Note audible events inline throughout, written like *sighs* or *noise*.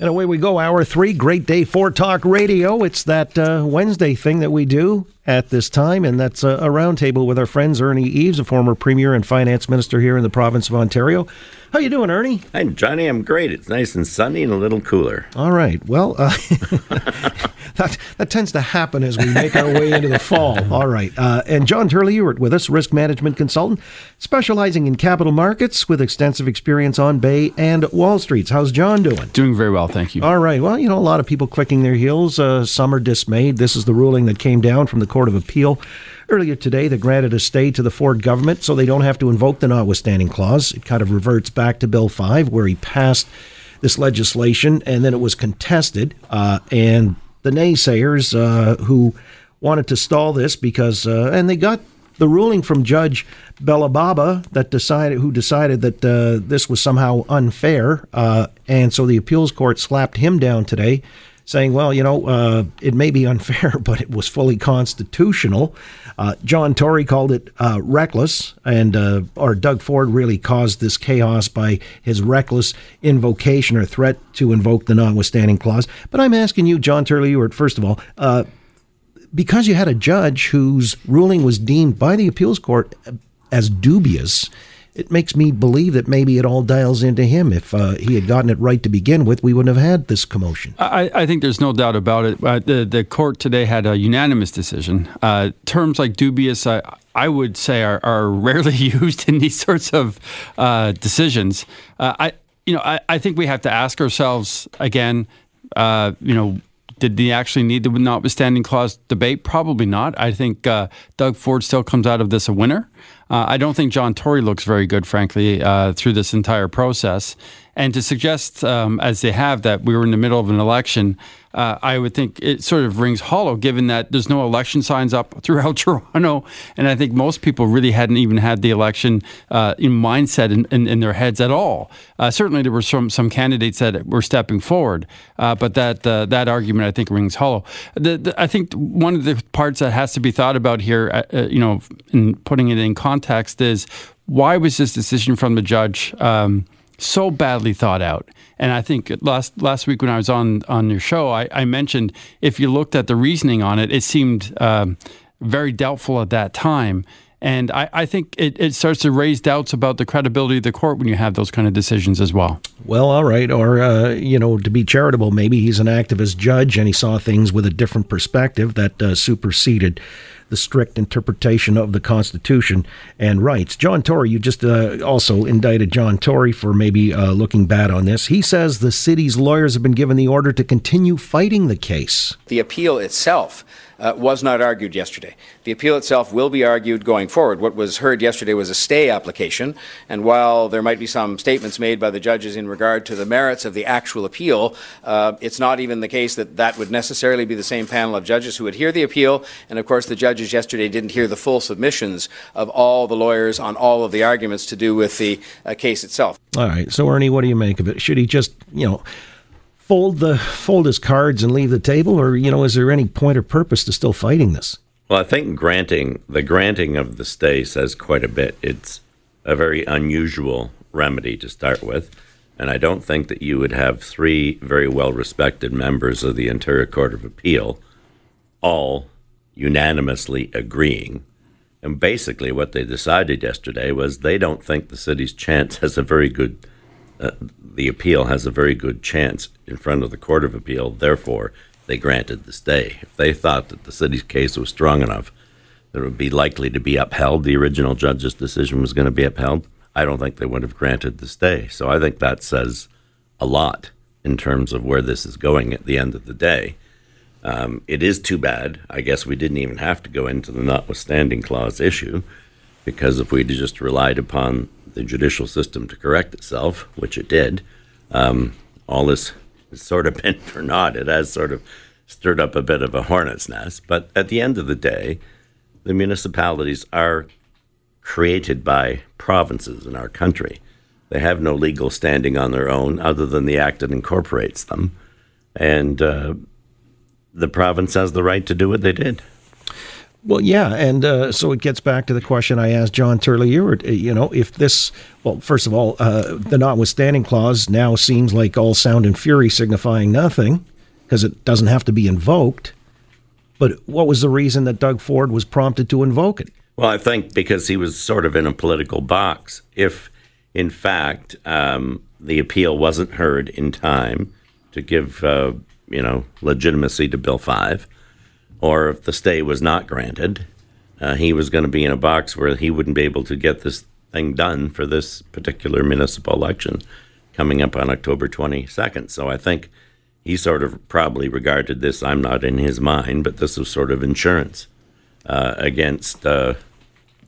And away we go, hour three, great day for talk radio. It's that uh, Wednesday thing that we do at this time, and that's a, a roundtable with our friends Ernie Eves, a former premier and finance minister here in the province of Ontario. How you doing, Ernie? Hi, Johnny. I'm great. It's nice and sunny and a little cooler. All right. Well, uh, *laughs* that that tends to happen as we make our way into the fall. *laughs* All right. Uh, and John Turley, you're with us, risk management consultant, specializing in capital markets with extensive experience on Bay and Wall Streets. How's John doing? Doing very well, thank you. All right. Well, you know, a lot of people clicking their heels. Uh, some are dismayed. This is the ruling that came down from the Court of Appeal earlier today that granted a stay to the Ford government so they don't have to invoke the notwithstanding clause. It kind of reverts back to Bill 5, where he passed this legislation and then it was contested. Uh, and the naysayers uh, who wanted to stall this because, uh, and they got the ruling from Judge Belobaba that decided who decided that uh, this was somehow unfair, uh, and so the appeals court slapped him down today saying, well, you know, uh, it may be unfair, *laughs* but it was fully constitutional. Uh, John Tory called it uh, reckless, and uh, or Doug Ford really caused this chaos by his reckless invocation or threat to invoke the notwithstanding clause. But I'm asking you, John Turley, first of all, uh, because you had a judge whose ruling was deemed by the appeals court as dubious it makes me believe that maybe it all dials into him. If uh, he had gotten it right to begin with, we wouldn't have had this commotion. I, I think there's no doubt about it. Uh, the, the court today had a unanimous decision. Uh, terms like dubious, I, I would say, are, are *laughs* rarely used in these sorts of uh, decisions. Uh, I, you know, I, I think we have to ask ourselves again. Uh, you know, did they actually need the notwithstanding clause debate? Probably not. I think uh, Doug Ford still comes out of this a winner. Uh, I don't think John Tory looks very good, frankly, uh, through this entire process. And to suggest, um, as they have, that we were in the middle of an election, uh, I would think it sort of rings hollow, given that there's no election signs up *laughs* throughout Toronto, and I think most people really hadn't even had the election uh, in mindset in, in, in, their heads at all. Uh, certainly, there were some some candidates that were stepping forward, uh, but that uh, that argument I think rings hollow. The, the, I think one of the parts that has to be thought about here, uh, you know, in putting it in context, is why was this decision from the judge? Um, so badly thought out. And I think last last week when I was on on your show, I, I mentioned if you looked at the reasoning on it, it seemed um, very doubtful at that time. And I, I think it, it starts to raise doubts about the credibility of the court when you have those kind of decisions as well. Well, all right. Or, uh, you know, to be charitable, maybe he's an activist judge and he saw things with a different perspective that uh, superseded the strict interpretation of the Constitution and rights. John Tory, you just uh, also indicted John Tory for maybe uh, looking bad on this. He says the city's lawyers have been given the order to continue fighting the case. The appeal itself uh, was not argued yesterday. The appeal itself will be argued going forward. What was heard yesterday was a stay application, and while there might be some statements made by the judges in regard to the merits of the actual appeal, uh, it's not even the case that that would necessarily be the same panel of judges who would hear the appeal. And of course, the judges yesterday didn't hear the full submissions of all the lawyers on all of the arguments to do with the uh, case itself. All right. So, Ernie, what do you make of it? Should he just, you know, fold the fold his cards and leave the table, or you know, is there any point or purpose to still fighting this? Well, I think granting the granting of the stay says quite a bit. It's a very unusual remedy to start with, and I don't think that you would have three very well respected members of the Ontario Court of Appeal all unanimously agreeing. And basically, what they decided yesterday was they don't think the city's chance has a very good uh, the appeal has a very good chance in front of the Court of Appeal. Therefore, they granted the stay. If they thought that the city's case was strong enough that it would be likely to be upheld, the original judge's decision was going to be upheld, I don't think they would have granted the stay. So I think that says a lot in terms of where this is going at the end of the day. Um, it is too bad. I guess we didn't even have to go into the notwithstanding clause issue because if we'd just relied upon the judicial system to correct itself, which it did, um, all this has sort of *laughs* been for naught. It has sort of stirred up a bit of a hornet's nest. But at the end of the day, the municipalities are created by provinces in our country. They have no legal standing on their own other than the act that incorporates them. And uh, the province has the right to do what they did. Well, yeah, and uh, so it gets back to the question I asked John Turley. You know, if this, well, first of all, uh, the notwithstanding clause now seems like all sound and fury signifying nothing because it doesn't have to be invoked. But what was the reason that Doug Ford was prompted to invoke it? Well, I think because he was sort of in a political box. If, in fact, um, the appeal wasn't heard in time to give, uh, you know, legitimacy to Bill 5, or if the stay was not granted, uh, he was going to be in a box where he wouldn't be able to get this thing done for this particular municipal election coming up on October 22nd. So I think he sort of probably regarded this, I'm not in his mind, but this was sort of insurance uh, against uh,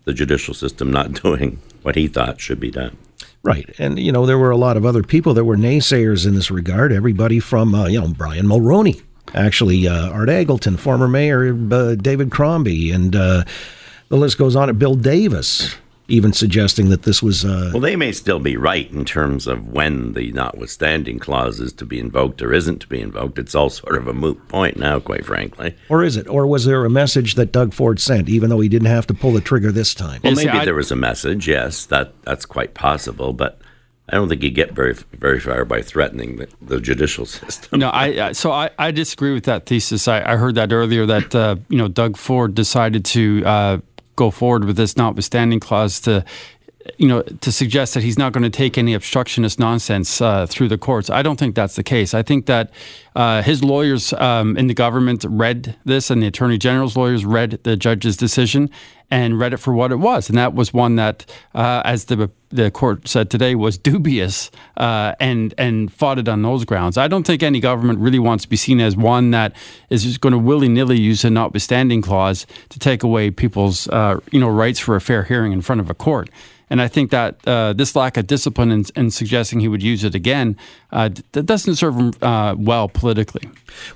the judicial system not *laughs* doing what he thought should be done. Right. And, you know, there were a lot of other people that were naysayers in this regard. Everybody from, uh, you know, Brian Mulroney actually uh, Art Eggleton, former mayor uh, David Crombie, and uh, the list goes on. At Bill Davis even suggesting that this was. Uh, well, they may still be right in terms of when the notwithstanding clause is to be invoked or isn't to be invoked. It's all sort of a moot point now, quite frankly. Or is it? Or was there a message that Doug Ford sent, even though he didn't have to pull the trigger this time? Well, maybe there was a message. Yes, that that's quite possible, but I don't think you get very very far by threatening the, the judicial *laughs* system. No, I so I, I disagree with that thesis. I, I heard that earlier that uh, you know Doug Ford decided to uh, go forward with this notwithstanding clause to you know, to suggest that he's not going to take any obstructionist nonsense uh, through the courts. I don't think that's the case. I think that uh, his lawyers um, in the government read this, and the attorney general's lawyers read the judge's decision and read it for what it was, and that was one that, uh, as the the court said today, was dubious uh, and and fought it on those grounds. I don't think any government really wants to be seen as one that is just going to willy nilly use a notwithstanding clause to take away people's uh, you know rights for a fair hearing in front of a court. And I think that uh, this lack of discipline and, and, suggesting he would use it again uh, that doesn't serve him uh, well politically.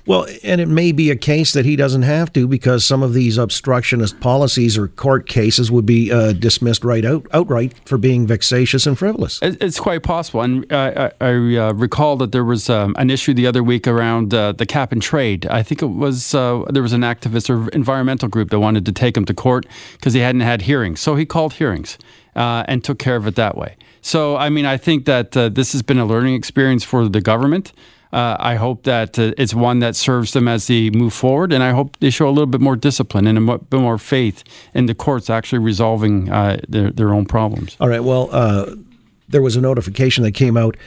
Well, and it may be a case that he doesn't have to because some of these obstructionist policies or court cases would be uh, dismissed right out outright for being vexatious and frivolous. It's quite possible. And I, I uh, recall that there was um, an issue the other week around uh, the cap and trade. I think it was there was an activist or environmental group that wanted to take him to court because he hadn't had hearings. So he called hearings uh, and took care of it that way. So, I mean, I think that uh, this has been a learning experience for the government. Uh, I hope that uh, it's one that serves them as they move forward, and I hope they show a little bit more discipline and a bit more faith in the courts actually resolving uh, their, their own problems. All right. Well, uh, there was a notification that came out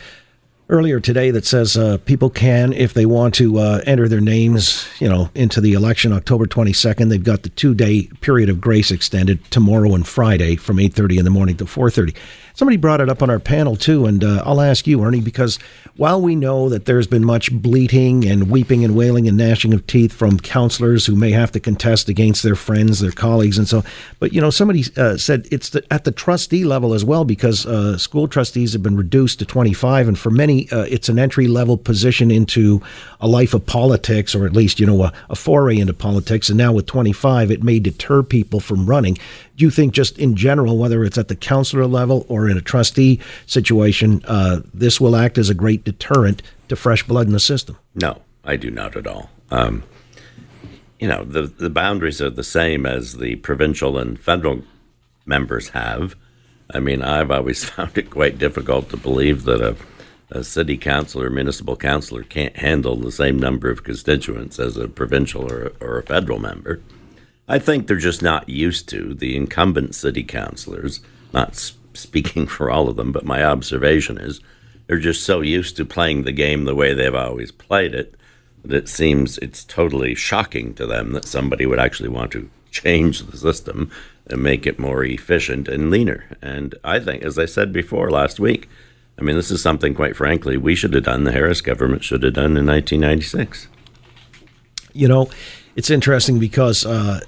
earlier today that says uh, people can, if they want to, uh, enter their names, you know, into the election October 22nd. They've got the two-day period of grace extended tomorrow and Friday from 8:30 in the morning to 4:30. Somebody brought it up on our panel too, and uh, I'll ask you, Ernie, because while we know that there's been much bleating and weeping and wailing and gnashing of teeth from councilors who may have to contest against their friends, their colleagues, and so, but you know, somebody uh, said it's the, at the trustee level as well because uh, school trustees have been reduced to 25, and for many, uh, it's an entry level position into a life of politics, or at least you know a, a foray into politics. And now with 25, it may deter people from running do you think just in general, whether it's at the councilor level or in a trustee situation, uh, this will act as a great deterrent to fresh blood in the system? No, I do not at all. Um, you know, the, the boundaries are the same as the provincial and federal members have. I mean, I've always *laughs* found it quite difficult to believe that a, a city council or municipal councilor can't handle the same number of constituents as a provincial or, or a federal member. I think they're just not used to the incumbent city councilors, not speaking for all of them, but my observation is they're just so used to playing the game the way they've always played it that it seems it's totally shocking to them that somebody would actually want to change the system and make it more efficient and leaner. And I think, as I said before last week, I mean, this is something, quite frankly, we should have done, the Harris government should have done in 1996. You know, it's interesting because uh,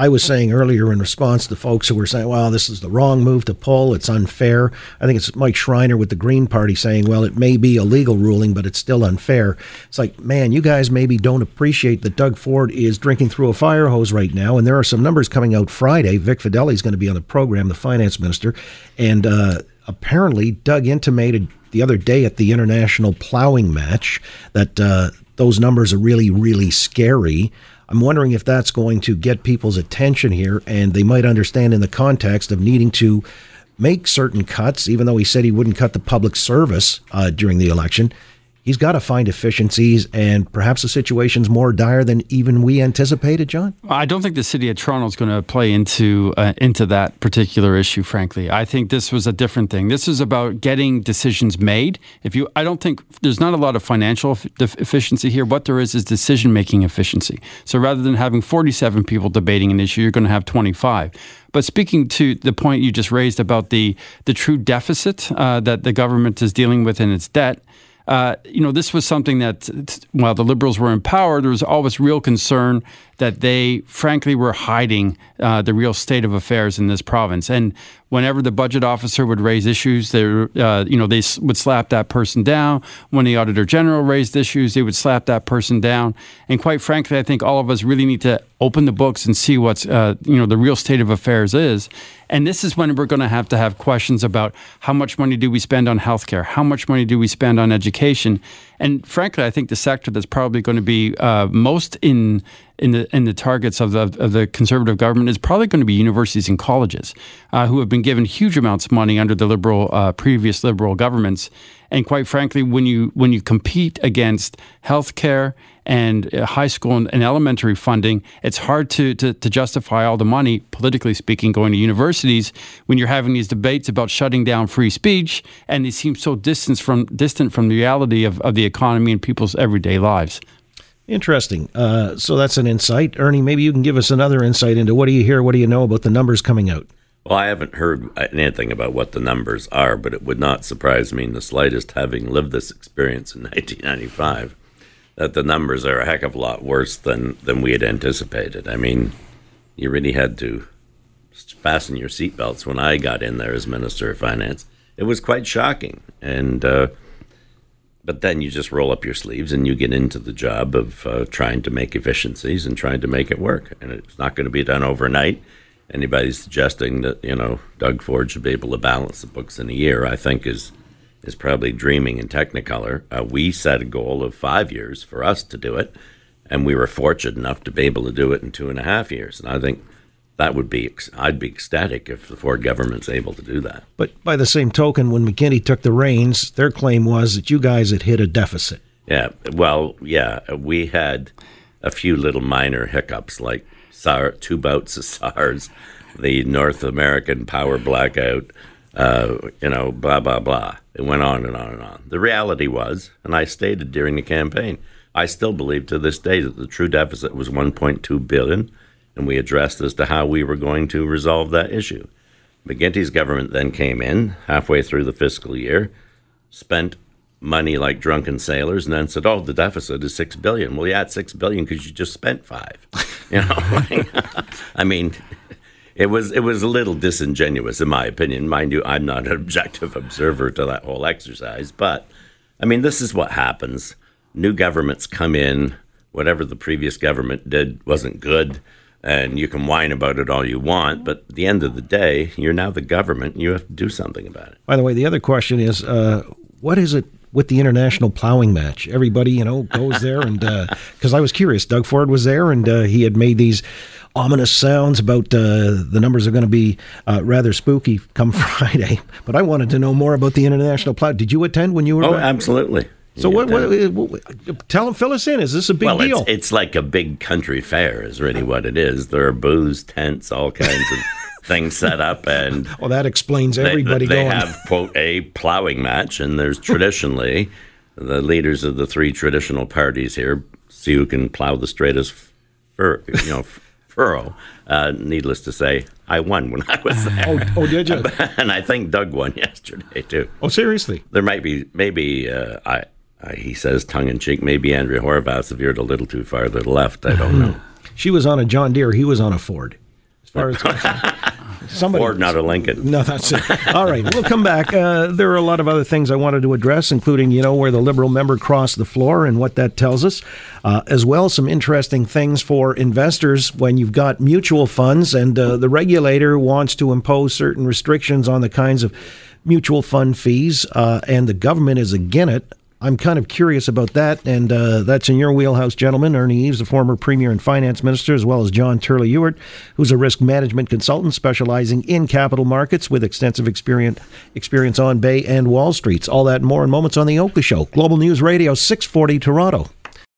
I was saying earlier in response to folks who were saying, well, this is the wrong move to pull. It's unfair. I think it's Mike Schreiner with the Green Party saying, well, it may be a legal ruling, but it's still unfair. It's like, man, you guys maybe don't appreciate that Doug Ford is drinking through a fire hose right now. And there are some numbers coming out Friday. Vic Fedeli is going to be on the program, the finance minister. And uh, apparently, Doug intimated the other day at the international plowing match that uh, those numbers are really, really scary. I'm wondering if that's going to get people's attention here, and they might understand in the context of needing to make certain cuts, even though he said he wouldn't cut the public service uh, during the election he's got to find efficiencies, and perhaps the situation's more dire than even we anticipated. John, I don't think the city of Toronto is going to play into uh, into that particular issue. Frankly, I think this was a different thing. This is about getting decisions made. If you, I don't think there's not a lot of financial efficiency here. What there is is decision making efficiency. So rather than having 47 people debating an issue, you're going to have 25. But speaking to the point you just raised about the the true deficit uh, that the government is dealing with in its debt uh, you know, this was something that while the Liberals were in power, there was always real concern that they, frankly, were hiding uh, the real state of affairs in this province. And whenever the budget officer would raise issues, they, uh, you know, they would slap that person down. When the auditor general raised issues, they would slap that person down. And quite frankly, I think all of us really need to open the books and see what's, uh, you know, the real state of affairs is. And this is when we're going to have to have questions about how much money do we spend on healthcare, how much money do we spend on education, and frankly, I think the sector that's probably going to be uh, most in in the in the targets of the of the conservative government is probably going to be universities and colleges, uh, who have been given huge amounts of money under the liberal uh, previous liberal governments. And quite frankly, when you when you compete against healthcare and uh, high school and, and, elementary funding, it's hard to, to, to justify all the money, politically speaking, going to universities when you're having these debates about shutting down free speech, and they seem so distant from distant from the reality of, of the economy and people's everyday lives. Interesting. Uh, so that's an insight, Ernie. Maybe you can give us another insight into what do you hear, what do you know about the numbers coming out. Well, I haven't heard anything about what the numbers are, but it would not surprise me in the slightest, having lived this experience in *laughs* 1995 that the numbers are a heck of a lot worse than, than we had anticipated. I mean, you really had to fasten your seatbelts when I got in there as Minister of Finance. It was quite shocking. And, uh, but then you just roll up your sleeves and you get into the job of uh, trying to make efficiencies and trying to make it work. And it's not going to be done overnight. Anybody suggesting that, you know, Doug Ford should be able to balance the books in a year, I think is is probably dreaming in Technicolor. Uh, we set a goal of five years for us to do it, and we were fortunate enough to be able to do it in two and a half years. And I think that would be I'd be ecstatic if the Ford government's able to do that. But by the same token, when McGuinty took the reins, their claim was that you guys had hit a deficit. Yeah, well, yeah, we had a few little minor hiccups like SAR, two bouts of *laughs* SARS, the North American power blackout, uh, you know, blah blah blah. It went on and on and on. The reality was, and I stated during the campaign, I still believe to this day that the true deficit was 1.2 billion, and we addressed as to how we were going to resolve that issue. McGuinty's government then came in halfway through the fiscal year, spent money like drunken sailors, and then said, "Oh, the deficit is six billion. Well, yeah, it's six billion because you just spent five. *laughs* You know, *laughs* I mean, it was it was a little disingenuous in my opinion. Mind you, I'm not an objective observer to that whole exercise, but I mean, this is what happens. New governments come in, whatever the previous government did wasn't good, and you can whine about it all you want, but at the end of the day, you're now the government, and you have to do something about it. By the way, the other question is, uh, what is it with the international plowing match. Everybody, you know, goes there, and because uh, *laughs* I was curious, Doug Ford was there, and uh, he had made these ominous sounds about uh, the numbers are going to be uh, rather spooky come *laughs* Friday. But I wanted to know more about the international plow. Did you attend when you were? Oh, absolutely. So what, what, what, Tell them, fill us in. Is this a big well, deal? It's, it's like a big country fair. Is really what it is. There are booths, tents, all kinds of *laughs* things set up, and well, that explains everybody. They, they going. have quote a plowing match, and there's *laughs* traditionally the leaders of the three traditional parties here see who can plow the straightest, fur, you know *laughs* furrow. Uh, needless to say, I won when I was there. Oh, oh did you? and I think Doug won yesterday too. Oh, seriously? There might be, maybe uh, I, I, he says tongue in cheek. Maybe Andrea Horwath veered a little too far to the left. I don't know. *sighs* She was on a John Deere. He was on a Ford. As far as *laughs* Somebody, Ford, not a Lincoln. *laughs* No, that's it. All right, we'll come back. Uh, there are a lot of other things I wanted to address, including, you know, where the Liberal member crossed the floor and what that tells us, uh, as well some interesting things for investors when you've got mutual funds and uh, the regulator wants to impose certain restrictions on the kinds of mutual fund fees, uh, and the government is against it I'm kind of curious about that, and uh, that's in your wheelhouse, gentlemen. Ernie Eves, the former Premier and Finance Minister, as well as John Turley Ewart, who's a risk management consultant specializing in capital markets with extensive experience experience on Bay and Wall Streets. All that and more in moments on the Oakley Show. Global News Radio, 640 Toronto.